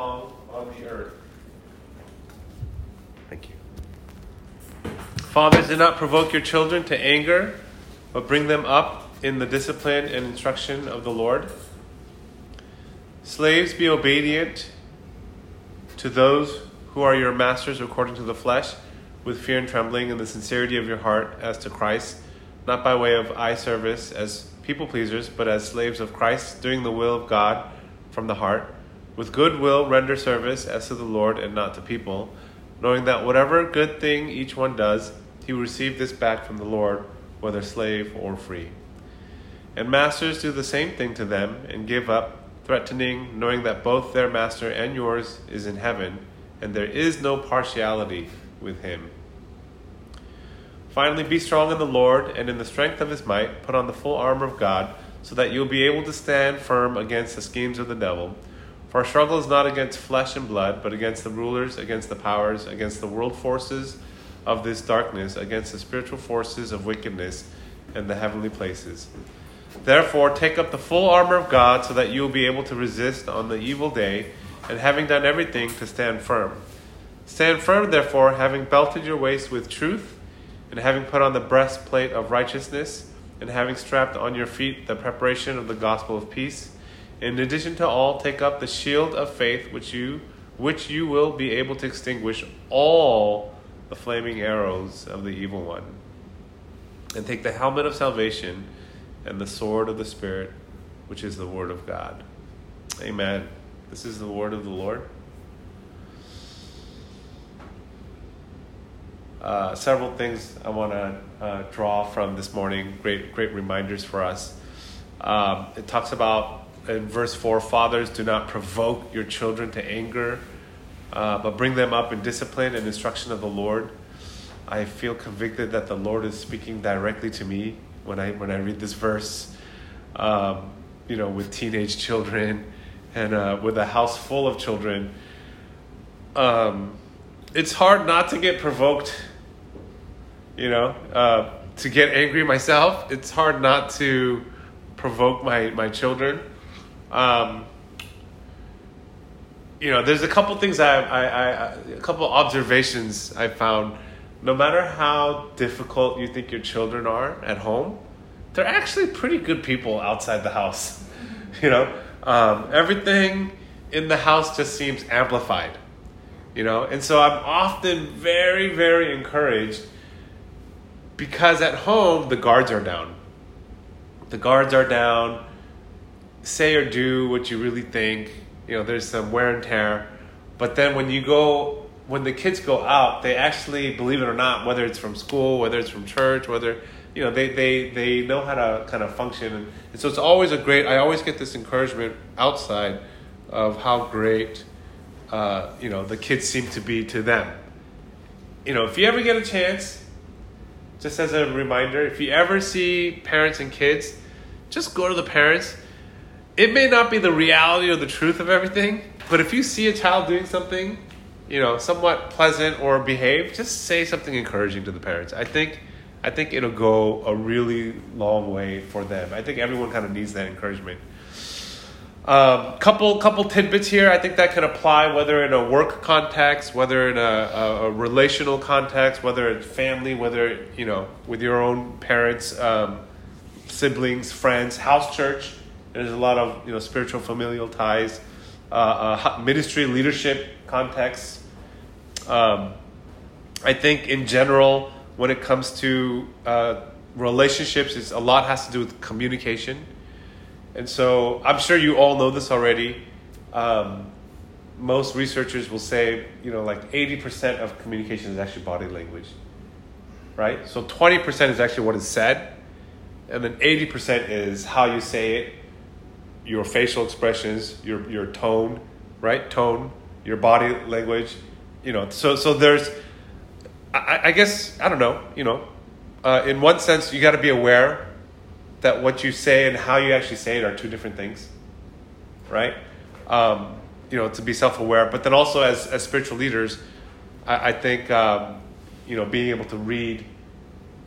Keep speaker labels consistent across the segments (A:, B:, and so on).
A: long on the earth. Thank you. Fathers, do not provoke your children to anger, but bring them up in the discipline and instruction of the Lord. Slaves, be obedient to those who are your masters according to the flesh, with fear and trembling and the sincerity of your heart as to Christ, not by way of eye service as people pleasers, but as slaves of Christ, doing the will of God from the heart. With good will render service as to the Lord and not to people, knowing that whatever good thing each one does, he will receive this back from the Lord, whether slave or free. And masters do the same thing to them and give up, threatening, knowing that both their master and yours is in heaven, and there is no partiality with him. Finally, be strong in the Lord and in the strength of his might. Put on the full armor of God, so that you'll be able to stand firm against the schemes of the devil. For our struggle is not against flesh and blood, but against the rulers, against the powers, against the world forces of this darkness, against the spiritual forces of wickedness in the heavenly places. Therefore, take up the full armor of God, so that you will be able to resist on the evil day, and having done everything, to stand firm. Stand firm, therefore, having belted your waist with truth and having put on the breastplate of righteousness, and having strapped on your feet the preparation of the gospel of peace. In addition to all, take up the shield of faith, which you which you will be able to extinguish all the flaming arrows of the evil one. And take the helmet of salvation and the sword of the Spirit, which is the word of God. Amen. This is the word of the Lord. Uh, several things I want to uh, draw from this morning. Great, great reminders for us. Um, it talks about in verse four: Fathers, do not provoke your children to anger, uh, but bring them up in discipline and instruction of the Lord. I feel convicted that the Lord is speaking directly to me when I when I read this verse. Um, you know, with teenage children and uh, with a house full of children. Um, it's hard not to get provoked you know, uh, to get angry myself. It's hard not to provoke my, my children. Um, you know, there's a couple things I, I, I, a couple observations I found. No matter how difficult you think your children are at home, they're actually pretty good people outside the house. You know, um, everything in the house just seems amplified. You know, and so I'm often very, very encouraged because at home the guards are down. The guards are down. Say or do what you really think. You know, there's some wear and tear. But then when you go, when the kids go out, they actually, believe it or not, whether it's from school, whether it's from church, whether, you know, they, they, they know how to kind of function. And, so it's always a great, I always get this encouragement outside of how great, uh, you know, the kids seem to be to them. You know, if you ever get a chance, just as a reminder, if you ever see parents and kids, just go to the parents. It may not be the reality or the truth of everything, but if you see a child doing something, you know, somewhat pleasant or behave, just say something encouraging to the parents. I think I think it'll go a really long way for them. I think everyone kind of needs that encouragement. Um, couple couple tidbits here. I think that can apply whether in a work context, whether in a, a, a relational context, whether it's family, whether you know with your own parents, um, siblings, friends, house church. There's a lot of you know spiritual familial ties, uh, uh, ministry leadership context. Um, I think in general, when it comes to uh, relationships, it's a lot has to do with communication and so I'm sure you all know this already. Um, most researchers will say, you know, like 80% of communication is actually body language, right? So 20% is actually what is said, and then 80% is how you say it, your facial expressions, your, your tone, right? Tone, your body language, you know. So, so there's, I, I guess, I don't know, you know, uh, in one sense, you got to be aware that what you say and how you actually say it are two different things, right? Um, you know, to be self-aware, but then also as, as spiritual leaders, I, I think um, you know being able to read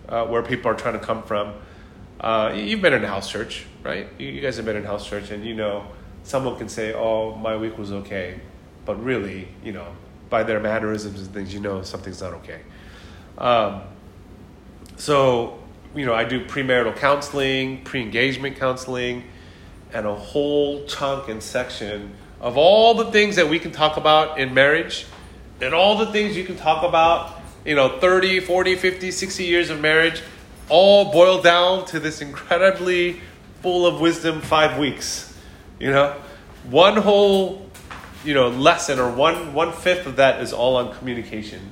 A: uh, where people are trying to come from. Uh, you've been in house church, right? You guys have been in house church, and you know someone can say, "Oh, my week was okay," but really, you know, by their mannerisms and things, you know something's not okay. Um, so, you know, I do premarital counseling, pre engagement counseling, and a whole chunk and section of all the things that we can talk about in marriage and all the things you can talk about, you know, 30, 40, 50, 60 years of marriage, all boil down to this incredibly full of wisdom five weeks. You know, one whole, you know, lesson or one one fifth of that is all on communication,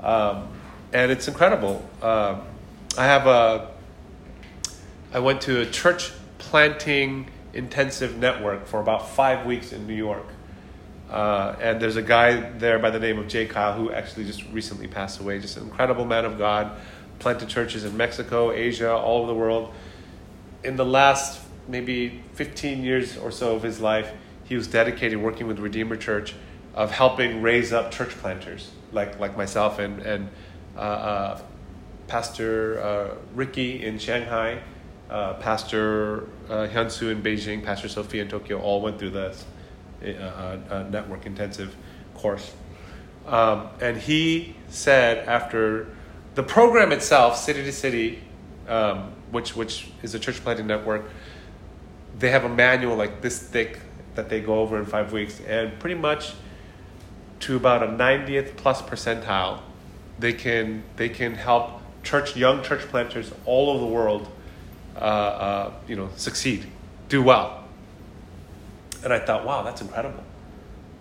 A: um, and it's incredible. Um, I have a. I went to a church planting intensive network for about five weeks in New York. Uh, and there's a guy there by the name of Jay Kyle who actually just recently passed away. Just an incredible man of God, planted churches in Mexico, Asia, all over the world. In the last maybe 15 years or so of his life, he was dedicated working with Redeemer Church of helping raise up church planters like, like myself and, and uh, uh, Pastor uh, Ricky in Shanghai, uh, Pastor uh, Hyunsu in Beijing, Pastor Sophia in Tokyo, all went through this uh, network intensive course. Um, and he said after the program itself, City to City, um, which, which is a church planting network, they have a manual like this thick that they go over in five weeks. And pretty much to about a 90th plus percentile, they can, they can help church, young church planters all over the world uh, uh, you know, succeed, do well. And I thought, wow, that's incredible.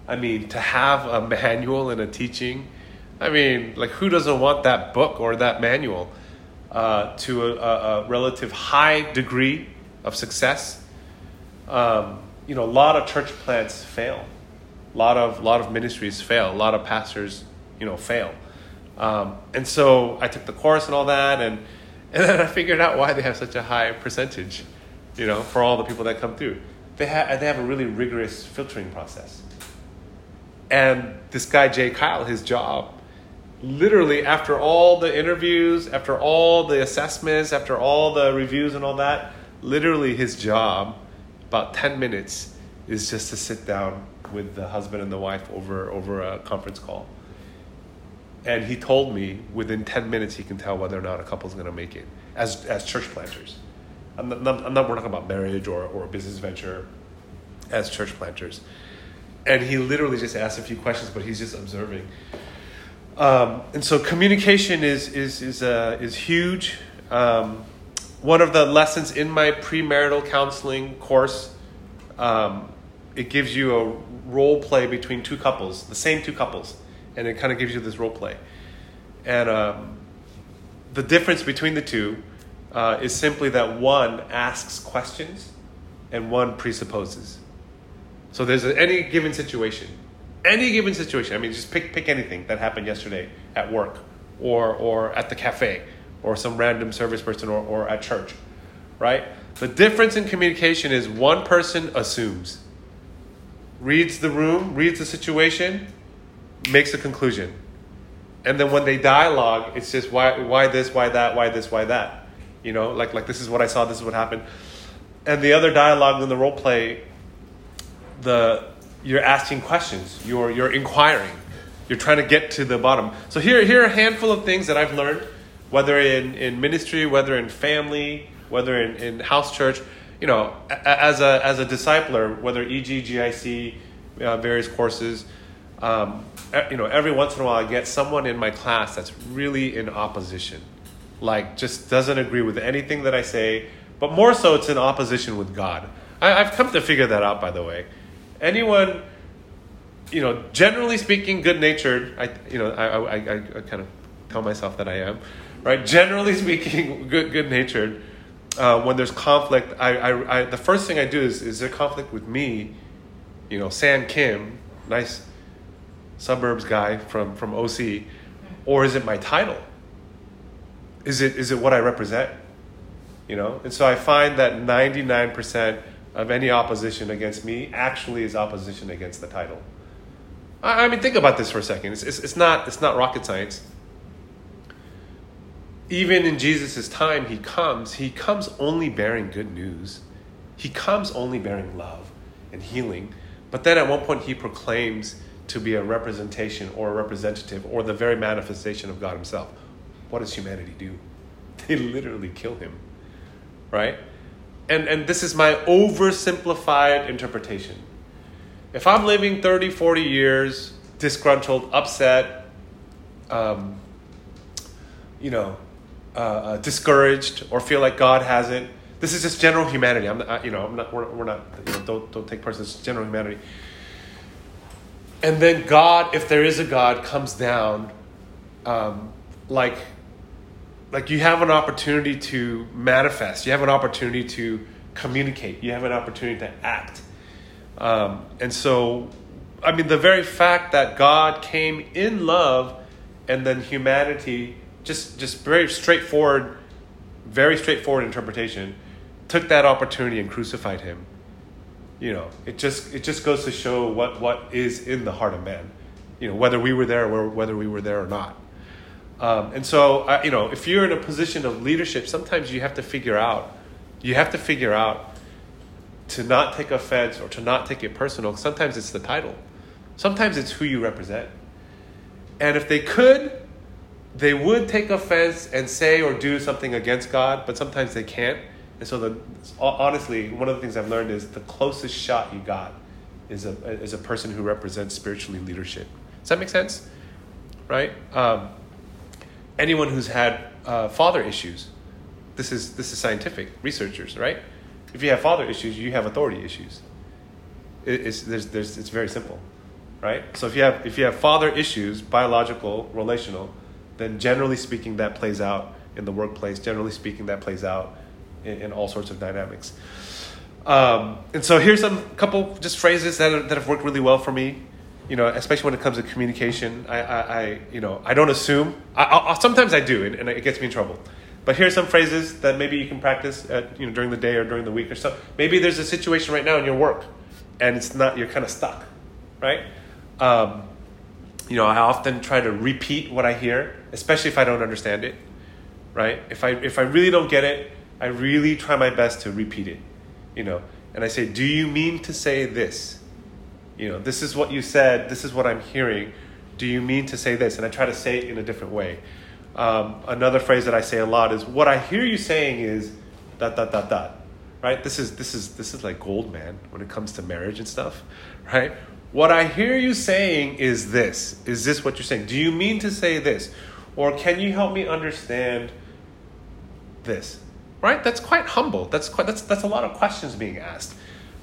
A: I mean, to have a manual and a teaching, I mean, like, who doesn't want that book or that manual uh, to a, a, relative high degree of success? Um, you know, a lot of church plants fail. A lot of, lot of ministries fail. A lot of pastors, you know, fail. Um, and so I took the course and all that, and and then I figured out why they have such a high percentage, you know, for all the people that come through. They have, they have a really rigorous filtering process. And this guy, Jay Kyle, his job, literally after all the interviews, after all the assessments, after all the reviews and all that, literally his job, about 10 minutes, is just to sit down with the husband and the wife over, over a conference call and he told me within 10 minutes he can tell whether or not a couple's going to make it as, as church planters. I'm not, I'm not, we're talking about marriage or, or a business venture as church planters. And he literally just asked a few questions, but he's just observing. Um, and so communication is, is, is, uh, is huge. Um, one of the lessons in my premarital counseling course, um, it gives you a role play between two couples, the same two couples and it kind of gives you this role play. And um, the difference between the two uh, is simply that one asks questions and one presupposes. So there's any given situation, any given situation. I mean, just pick pick anything that happened yesterday at work, or or at the cafe, or some random service person, or, or at church, right? The difference in communication is one person assumes, reads the room, reads the situation, makes a conclusion. And then when they dialogue, it's just why, why this, why that, why this, why that. You know, like, like this is what I saw, this is what happened. And the other dialogue in the role play, the, you're asking questions, you're, you're inquiring, you're trying to get to the bottom. So here, here are a handful of things that I've learned, whether in, in ministry, whether in family, whether in, in house church, you know, as a, as a discipler, whether EG, GIC, uh, various courses, um, you know, every once in a while I get someone in my class that's really in opposition, like just doesn't agree with anything that I say, but more so it's in opposition with God. I, have come to figure that out, by the way. Anyone, you know, generally speaking, good natured. I, you know, I, I, I, I kind of tell myself that I am, right? Generally speaking, good good natured. Uh, when there's conflict, I, I, I, the first thing I do is, is there conflict with me? You know, San Kim, nice suburbs guy from, from OC, or is it my title? Is it, is it what I represent? You know? And so I find that 99% of any opposition against me actually is opposition against the title. I, I mean, think about this for a second. It's, it's, it's, not, it's not rocket science. Even in Jesus' time, he comes, he comes only bearing good news. He comes only bearing love and healing But then at one point, he proclaims to be a representation or a representative or the very manifestation of God himself. What does humanity do? They literally kill him, right? And, and this is my oversimplified interpretation. If I'm living 30, 40 years, disgruntled, upset, um, you know, uh, uh, discouraged, or feel like God hasn't, this is just general humanity. I'm not, you know, I'm not, we're, we're not, you know, don't, don't take personal, it's general humanity. And then God, if there is a God, comes down um, like, like you have an opportunity to manifest, you have an opportunity to communicate, you have an opportunity to act. Um, and so, I mean, the very fact that God came in love and then humanity, just, just very straightforward, very straightforward interpretation, took that opportunity and crucified him. You know it just it just goes to show what what is in the heart of man. You know whether we were there or whether we were there or not um, and so uh, you know if you're in a position of leadership sometimes you have to figure out you have to figure out to not take offense or to not take it personal sometimes it's the title sometimes it's who you represent and if they could they would take offense and say or do something against god but sometimes they can't and so, the, honestly, one of the things I've learned is the closest shot you got is a, is a person who represents spiritually leadership. Does that make sense? Right? Um, anyone who's had uh, father issues, this is, this is scientific, researchers, right? If you have father issues, you have authority issues. It, it's, there's, there's, it's very simple, right? So if you, have, if you have father issues, biological, relational, then generally speaking, that plays out in the workplace. Generally speaking, that plays out in, in all sorts of dynamics. Um, and so here's some couple just phrases that, that have worked really well for me. You know, especially when it comes to communication, I, I, I you know, I don't assume. I, I, sometimes I do, and, and it gets me in trouble. But here's some phrases that maybe you can practice at, you know, during the day or during the week or so. Maybe there's a situation right now in your work, and it's not you're kind of stuck, right? Um, you know, I often try to repeat what I hear, especially if I don't understand it, right? If I if I really don't get it, I really try my best to repeat it, you know. And I say, "Do you mean to say this? You know, this is what you said. This is what I'm hearing. Do you mean to say this?" And I try to say it in a different way. Um, another phrase that I say a lot is, "What I hear you saying is dot dot dot dot." Right? This is this is this is like gold, man, when it comes to marriage and stuff, right? What I hear you saying is this. Is this what you're saying? Do you mean to say this? Or can you help me understand this? right? That's quite humble. That's quite that's that's a lot of questions being asked.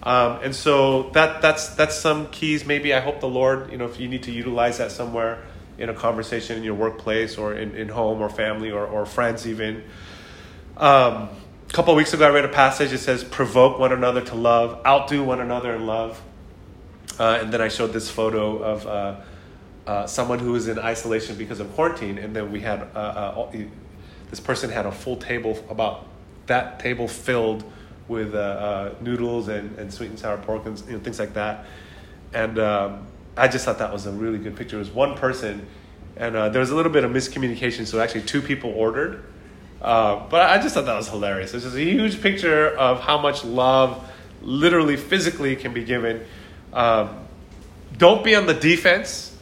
A: Um, and so that that's that's some keys. Maybe I hope the Lord, you know, if you need to utilize that somewhere in a conversation in your workplace or in, in home or family or, or friends even. Um, a couple of weeks ago, I read a passage. It says, "Provoke one another to love, outdo one another in love." Uh, and then I showed this photo of uh, uh, someone who was in isolation because of quarantine, and then we had uh, uh, this person had a full table about that table filled with uh, uh, noodles and, and sweet and sour pork and you know, things like that. And um, I just thought that was a really good picture. It was one person, and uh, there was a little bit of miscommunication, so actually two people ordered. Uh, but I just thought that was hilarious. It's just a huge picture of how much love, literally, physically, can be given. Um, don't be on the defense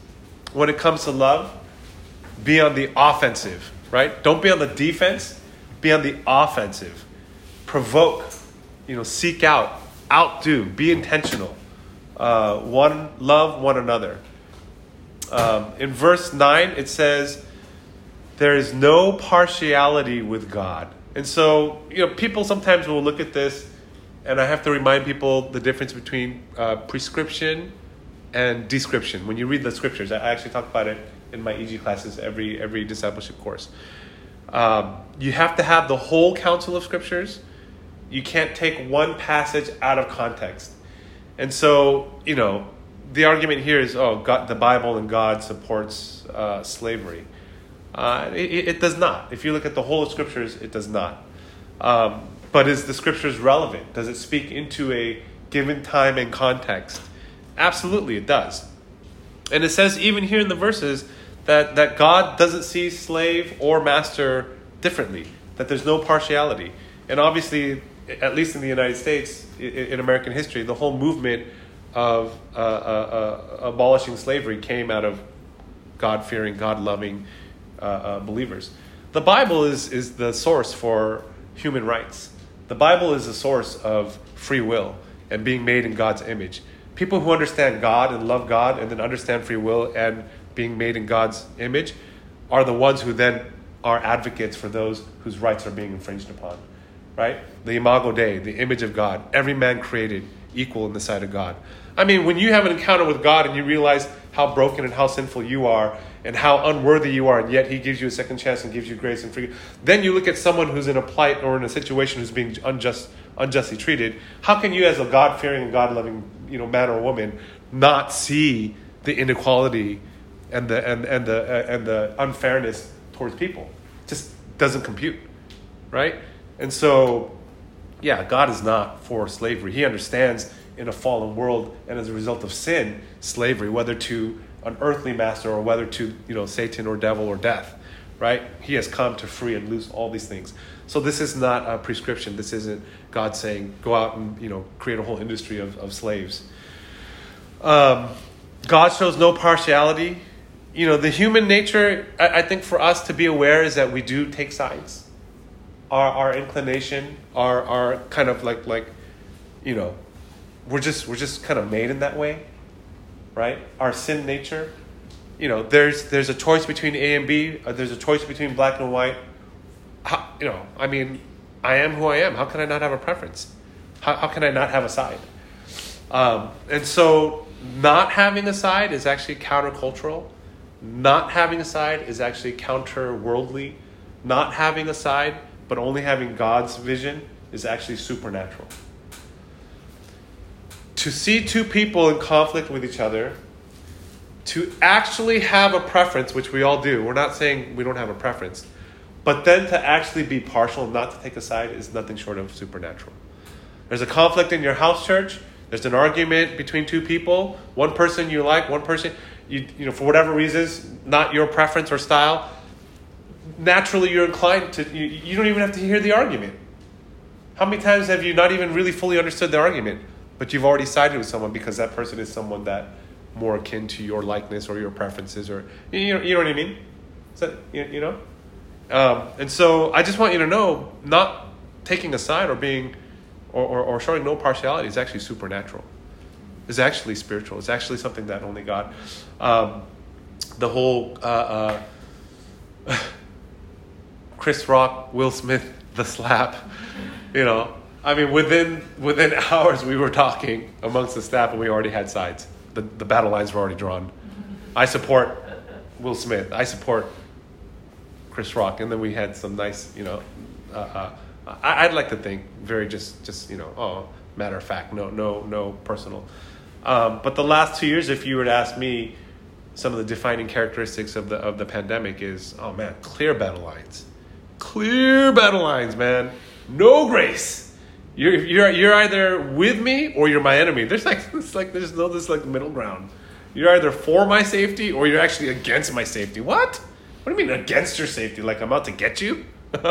A: when it comes to love. Be on the offensive, right? Don't be on the defense be on the offensive. Provoke, you know, seek out, outdo, be intentional. Uh, one, love one another. Um, in verse 9, it says, There is no partiality with God. And so, you know, people sometimes will look at this, and I have to remind people the difference between uh, prescription and description. When you read the scriptures, I actually talk about it in my EG classes every every discipleship course. Um, you have to have the whole counsel of scriptures. You can't take one passage out of context. And so, you know, the argument here is, oh, God, the Bible and God supports uh, slavery. Uh, it, it, does not. If you look at the whole of scriptures, it does not. Um, but is the scriptures relevant? Does it speak into a given time and context? Absolutely, it does. And it says, even here in the verses, that, that God doesn't see slave or master differently, that there's no partiality. And obviously, at least in the United States, in, American history, the whole movement of uh, uh, uh, abolishing slavery came out of God fearing, God loving uh, uh, believers. The Bible is, is the source for human rights. The Bible is the source of free will and being made in God's image. People who understand God and love God and then understand free will and being made in God's image are the ones who then are advocates for those whose rights are being infringed upon. Right? The Imago Dei, the image of God, every man created equal in the sight of God. I mean, when you have an encounter with God and you realize how broken and how sinful you are and how unworthy you are, and yet He gives you a second chance and gives you grace and freedom, then you look at someone who's in a plight or in a situation who's being unjust, unjustly treated. How can you, as a God fearing and God loving you know, man or woman, not see the inequality and the, and, and, the, uh, and the unfairness towards people? It just doesn't compute, right? And so, yeah, God is not for slavery. He understands in a fallen world and as a result of sin, slavery, whether to an earthly master or whether to you know Satan or devil or death, right? He has come to free and loose all these things. So this is not a prescription. This isn't God saying go out and you know create a whole industry of, of slaves. Um, God shows no partiality. You know the human nature. I, I think for us to be aware is that we do take sides. Our our inclination, our our kind of like like, you know, we're just we're just kind of made in that way right? Our sin nature you know there's there's a choice between a and b uh, there's a choice between black and white. How, you know i mean i am who i am. How can i not have a preference? How, how can i not have a side? Um, and so not having a side is actually countercultural. Not having a side is actually counter worldly not having a side but only having god's vision is actually supernatural to see two people in conflict with each other, to actually have a preference, which we all do. We're not saying we don't have a preference, but then to actually be partial, not to take a side, is nothing short of supernatural. There's a conflict in your house church. There's an argument between two people. One person you like, one person you you know for whatever reasons, not your preference or style. Naturally, you're inclined to you, you don't even have to hear the argument. How many times have you not even really fully understood the argument? but you've already sided with someone because that person is someone that more akin to your likeness or your preferences or you know, you know what I mean? So, you, you know? Um, and so I just want you to know not taking a side or being or, or, or showing no partiality is actually supernatural. It's actually spiritual. It's actually something that only God. Um, the whole uh, uh, Chris Rock, Will Smith, the slap, you know, I mean, within within hours, we were talking amongst the staff, and we already had sides. The the battle lines were already drawn. I support Will Smith. I support Chris Rock, and then we had some nice, you know. Uh, uh, I, would like to think very just just you know, oh, matter of fact, no no no personal. Um, but the last two years, if you were to ask me, some of the defining characteristics of the of the pandemic is, oh man, clear battle lines, clear battle lines, man, no grace you're, you're, you're either with me or you're my enemy. There's like, it's like there's no this like middle ground. You're either for my safety or you're actually against my safety. What? What do you mean against your safety? Like I'm out to get you?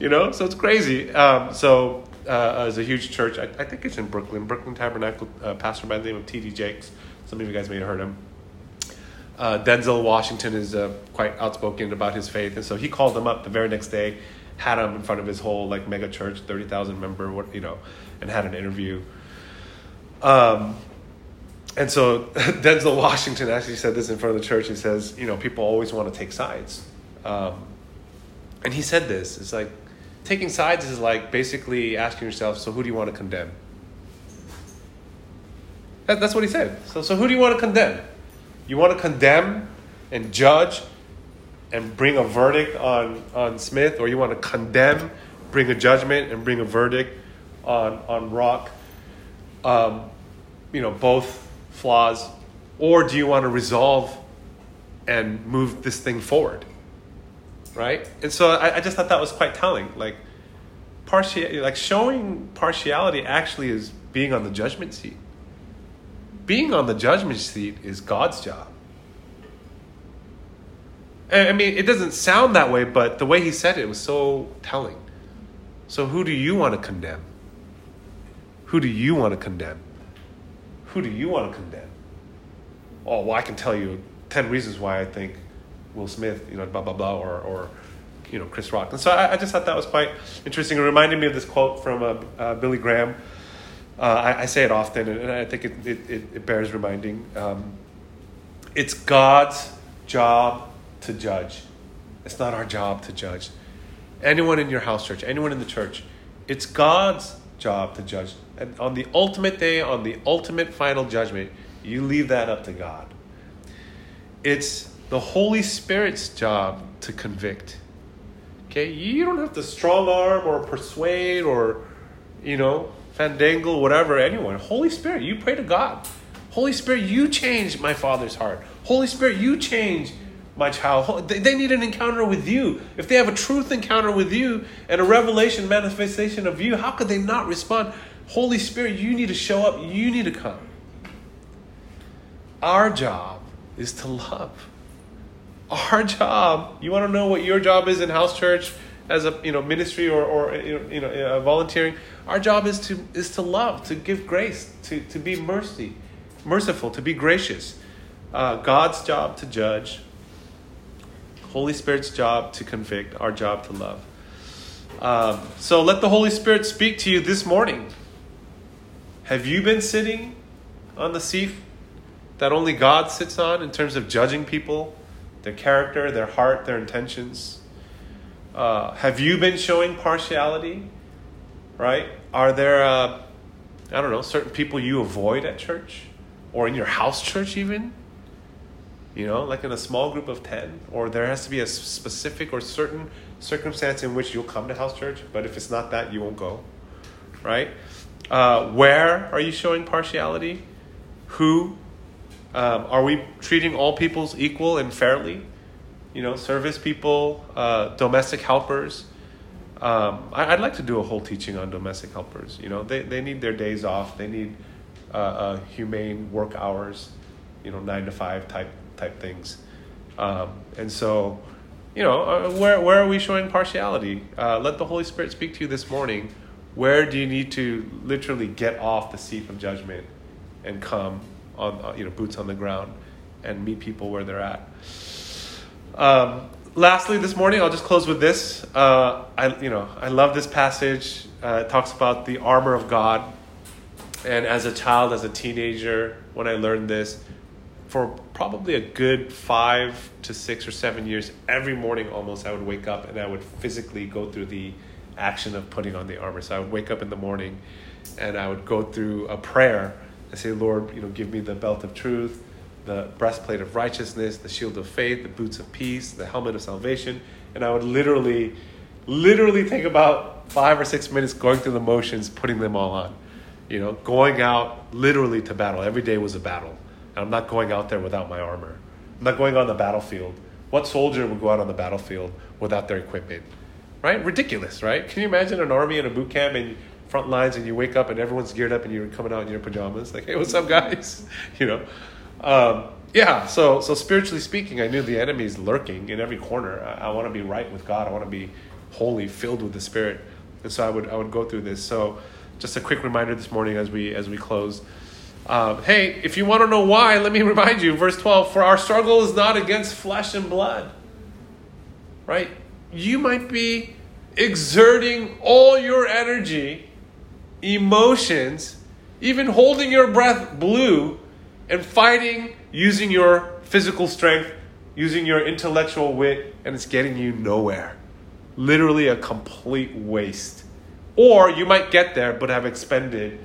A: you know, so it's crazy. Um, so uh, as a huge church, I, I, think it's in Brooklyn, Brooklyn Tabernacle, uh, pastor by the name of T.D. Jakes. Some of you guys may have heard him. Uh, Denzel Washington is uh, quite outspoken about his faith, and so he called him up the very next day had him in front of his whole like mega church, thirty thousand member, you know, and had an interview. Um, and so Denzel Washington actually said this in front of the church. He says, you know, people always want to take sides, um, and he said this. It's like taking sides is like basically asking yourself, so who do you want to condemn? That, that's what he said. So, so who do you want to condemn? You want to condemn and judge and bring a verdict on, on Smith, or you want to condemn, bring a judgment, and bring a verdict on, on Rock, um, you know, both flaws, or do you want to resolve and move this thing forward? Right? And so I, I just thought that was quite telling. Like, partiality, like showing partiality actually is being on the judgment seat. Being on the judgment seat is God's job. I mean, it doesn't sound that way, but the way he said it was so telling. So, who do you want to condemn? Who do you want to condemn? who do you want to condemn? Oh, well, I can tell you 10 reasons why I think Will Smith, you know, blah, blah, blah, or, or you know, Chris Rock. And so I, I just thought that was quite interesting. It reminded me of this quote from uh, uh, Billy Graham. Uh, I, I, say it often, and I think it, it, it bears reminding. Um, it's God's job to judge. It's not our job to judge. Anyone in your house church, anyone in the church, it's God's job to judge. And on the ultimate day, on the ultimate final judgment, you leave that up to God. It's the Holy Spirit's job to convict. Okay? You don't have to strong arm or persuade or, you know, fandangle, whatever, anyone. Holy Spirit, you pray to God. Holy Spirit, you change my father's heart. Holy Spirit, you change my child. They need an encounter with you. If they have a truth encounter with you and a revelation manifestation of you, how could they not respond? Holy Spirit, you need to show up. You need to come. Our job is to love. Our job, you want to know what your job is in house church as a you know ministry or, or you know uh, volunteering? Our job is to is to love, to give grace, to, to be mercy, merciful, to be gracious. Uh, God's job to judge, Holy Spirit's job to convict, our job to love. Um, so let the Holy Spirit speak to you this morning. Have you been sitting on the seat that only God sits on in terms of judging people, their character, their heart, their intentions? Uh, have you been showing partiality? Right? Are there, uh, I don't know, certain people you avoid at church or in your house church even? you know, like in a small group of 10, or there has to be a specific or certain circumstance in which you'll come to house church, but if it's not that, you won't go, right? Uh, where are you showing partiality? Who? Um, are we treating all peoples equal and fairly? You know, service people, uh, domestic helpers. Um, I, would like to do a whole teaching on domestic helpers. You know, they, they need their days off, they need uh, uh humane work hours, you know, nine to five type type things. Um, and so, you know, uh, where, where are we showing partiality? Uh, let the Holy Spirit speak to you this morning. Where do you need to literally get off the seat of judgment and come on, uh, you know, boots on the ground and meet people where they're at? Um, lastly, this morning, I'll just close with this. Uh, I, you know, I love this passage. Uh, it talks about the armor of God. And as a child, as a teenager, when I learned this, for probably a good five to six or seven years, every morning almost, I would wake up and I would physically go through the action of putting on the armor. So I would wake up in the morning and I would go through a prayer and say, Lord, you know, give me the belt of truth, the breastplate of righteousness, the shield of faith, the boots of peace, the helmet of salvation. And I would literally, literally take about five or six minutes going through the motions, putting them all on. You know, going out literally to battle. Every day was a battle And I'm not going out there without my armor. I'm not going on the battlefield. What soldier would go out on the battlefield without their equipment? Right? Ridiculous, right? Can you imagine an army in a boot camp and front lines and you wake up and everyone's geared up and you're coming out in your pajamas? Like, hey, what's up, guys? you know? Um, yeah, so, so spiritually speaking, I knew the enemy's lurking in every corner. I, I want to be right with God. I want to be holy, filled with the Spirit. And so I would, I would go through this. So just a quick reminder this morning as we, as we close. Um, hey, if you want to know why, let me remind you, verse 12 For our struggle is not against flesh and blood. Right? You might be exerting all your energy, emotions, even holding your breath blue, and fighting using your physical strength, using your intellectual wit, and it's getting you nowhere. Literally a complete waste. Or you might get there but have expended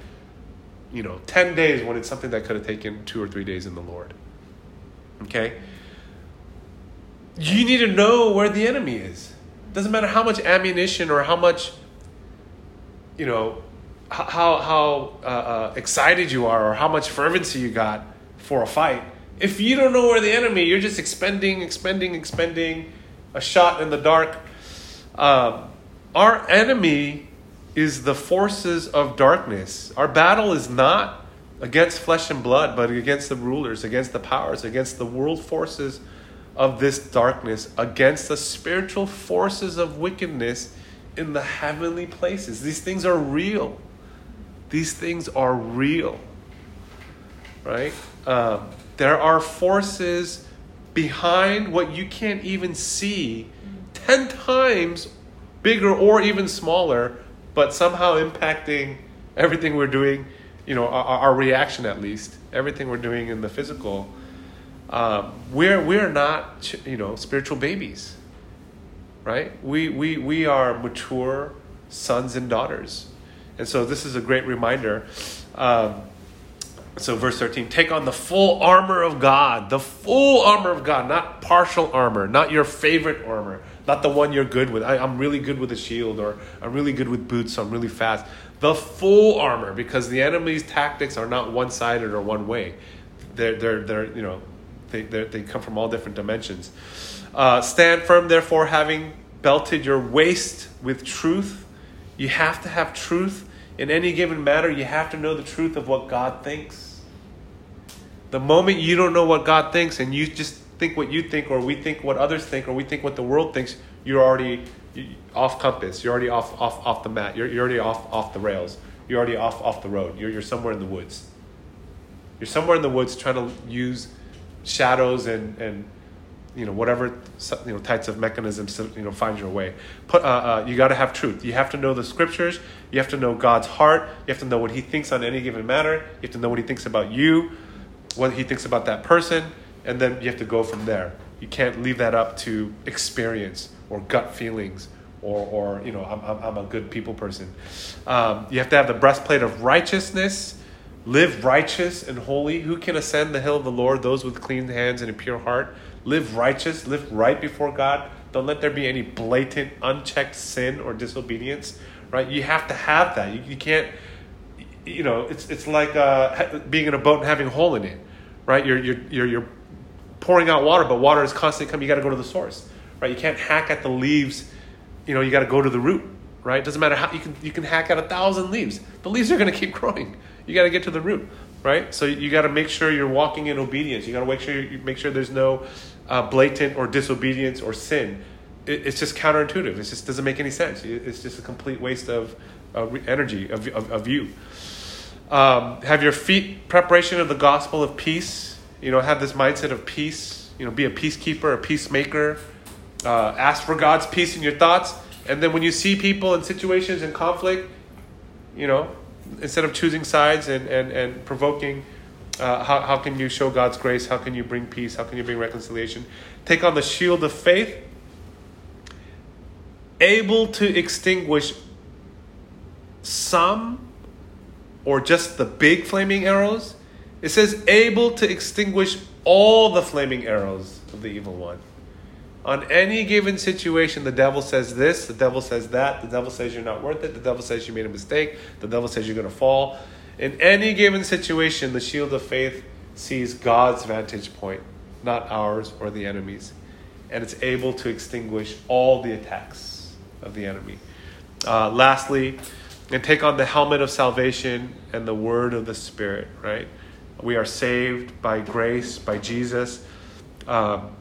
A: you know, 10 days when it's something that could have taken two or three days in the Lord. Okay? You need to know where the enemy is. Doesn't matter how much ammunition or how much, you know, how, how uh, uh, excited you are or how much fervency you got for a fight. If you don't know where the enemy, you're just expending, expending, expending a shot in the dark. Um, our enemy is the forces of darkness. Our battle is not against flesh and blood, but against the rulers, against the powers, against the world forces of this darkness, against the spiritual forces of wickedness in the heavenly places. These things are real. These things are real. right? Um, there are forces behind what you can't even see 10 times bigger or even smaller, but somehow impacting everything we're doing, you know, our, our reaction at least, everything we're doing in the physical. Um, we're, we're not, you know, spiritual babies, right? We, we, we are mature sons and daughters. And so this is a great reminder. Um, so, verse 13 take on the full armor of God, the full armor of God, not partial armor, not your favorite armor, not the one you're good with. I, am really good with a shield, or I'm really good with boots, so I'm really fast. The full armor, because the enemy's tactics are not one sided or one way. They're, they're, they're, you know, they, they come from all different dimensions. Uh, stand firm, therefore, having belted your waist with truth. You have to have truth in any given matter. You have to know the truth of what God thinks the moment you don't know what God thinks and you just think what you think, or we think what others think, or we think what the world thinks, you're already off compass. You're already off, off, off the mat. You're, you're already off, off the rails. You're already off, off the road. You're, you're somewhere in the woods. You're somewhere in the woods trying to use shadows and, and you know whatever you know types of mechanisms to you know find your way. Put, uh, uh, you got to have truth. You have to know the scriptures. You have to know God's heart. You have to know what He thinks on any given matter. You have to know what He thinks about you what he thinks about that person, and then you have to go from there. You can't leave that up to experience or gut feelings or, or you know, I'm, I'm, a good people person. Um, you have to have the breastplate of righteousness, live righteous and holy. Who can ascend the hill of the Lord? Those with clean hands and a pure heart. Live righteous, live right before God. Don't let there be any blatant, unchecked sin or disobedience, right? You have to have that. You, you can't you know, it's it's like uh, being in a boat and having a hole in it, right? You're you're you're, you're pouring out water, but water is constantly coming. You got to go to the source, right? You can't hack at the leaves. You know, you got to go to the root, right? It doesn't matter how you can you can hack at a thousand leaves. The leaves are going to keep growing. You got to get to the root, right? So you got to make sure you're walking in obedience. You got to make sure you make sure there's no uh, blatant or disobedience or sin. It, it's just counterintuitive. It just doesn't make any sense. It's just a complete waste of uh, energy of, of, of you. Um, have your feet preparation of the gospel of peace. You know, have this mindset of peace. You know, be a peacekeeper, a peacemaker. Uh, ask for God's peace in your thoughts. And then when you see people in situations in conflict, you know, instead of choosing sides and, and, and provoking, uh, how, how can you show God's grace? How can you bring peace? How can you bring reconciliation? Take on the shield of faith, able to extinguish some or just the big flaming arrows. It says, able to extinguish all the flaming arrows of the evil one. On any given situation, the devil says this, the devil says that, the devil says you're not worth it, the devil says you made a mistake, the devil says you're going to fall. In any given situation, the shield of faith sees God's vantage point, not ours or the enemy's. And it's able to extinguish all the attacks of the enemy. Uh, lastly, and take on the helmet of salvation and the word of the Spirit, right? We are saved by grace, by Jesus. Um,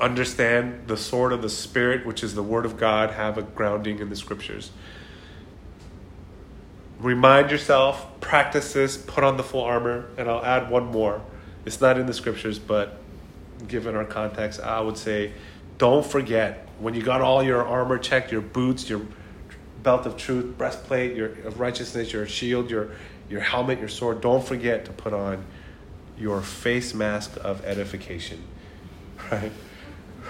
A: understand the sword of the Spirit, which is the word of God, have a grounding in the scriptures. Remind yourself, practice this, put on the full armor, and I'll add one more. It's not in the scriptures, but given our context, I would say don't forget when you got all your armor checked, your boots, your belt of truth, breastplate, your of righteousness, your shield, your your helmet, your sword. Don't forget to put on your face mask of edification. Right?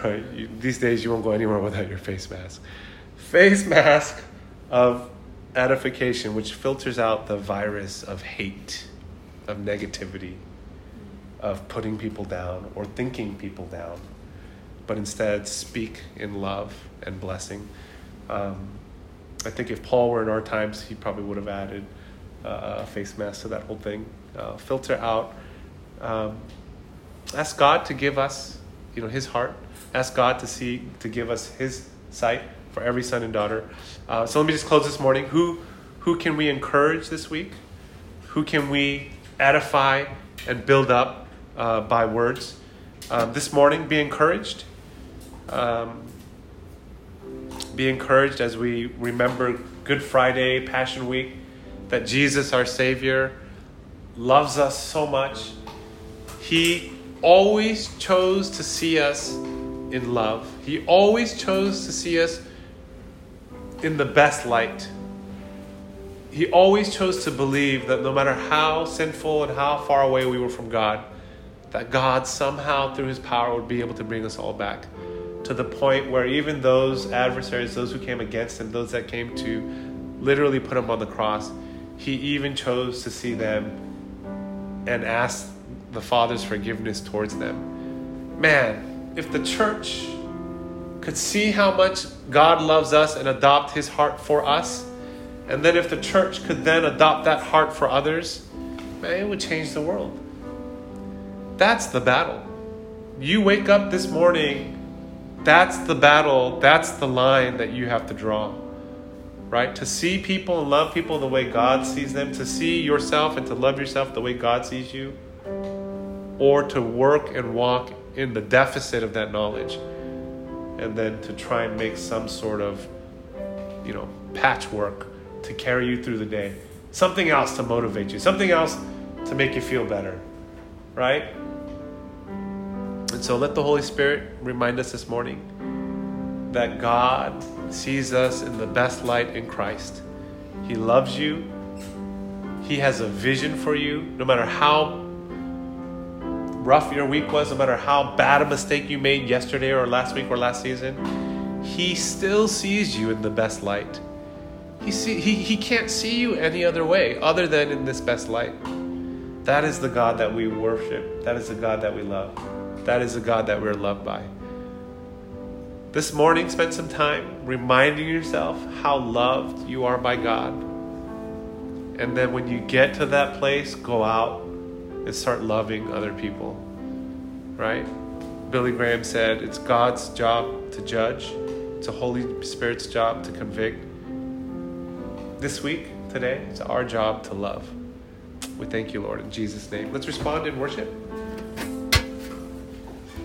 A: Right? You, these days you won't go anywhere without your face mask. Face mask of edification, which filters out the virus of hate, of negativity, of putting people down or thinking people down, but instead speak in love and blessing. Um, I think if Paul were in our times, he probably would have added uh, a face mask to that whole thing. Uh, filter out. Um, ask God to give us, you know, His heart. Ask God to see, to give us His sight for every son and daughter. Uh, so let me just close this morning. Who, who can we encourage this week? Who can we edify and build up uh, by words? Um, this morning, be encouraged. Um, be encouraged as we remember Good Friday, Passion Week, that Jesus, our Savior, loves us so much. He always chose to see us in love. He always chose to see us in the best light. He always chose to believe that no matter how sinful and how far away we were from God, that God somehow through his power would be able to bring us all back to the point where even those adversaries, those who came against him, those that came to literally put him on the cross, he even chose to see them and ask the Father's forgiveness towards them. Man, if the church could see how much God loves us and adopt his heart for us, and then if the church could then adopt that heart for others, man, it would change the world. That's the battle. You wake up this morning, that's the battle, that's the line that you have to draw. Right? To see people and love people the way God sees them, to see yourself and to love yourself the way God sees you, or to work and walk in the deficit of that knowledge, and then to try and make some sort of, you know, patchwork to carry you through the day. Something else to motivate you, something else to make you feel better, right? And so let the Holy Spirit remind us this morning that God sees us in the best light in Christ. He loves you. He has a vision for you, no matter how rough your week was, no matter how bad a mistake you made yesterday or last week or last season. He still sees you in the best light. He, see, he, he can't see you any other way other than in this best light. That is the God that we worship. That is the God that we love. That is the God that we're loved by. This morning, spend some time reminding yourself how loved you are by God. And then when you get to that place, go out and start loving other people. Right? Billy Graham said, It's God's job to judge, it's the Holy Spirit's job to convict. This week, today, it's our job to love. We thank you, Lord, in Jesus' name. Let's respond in worship.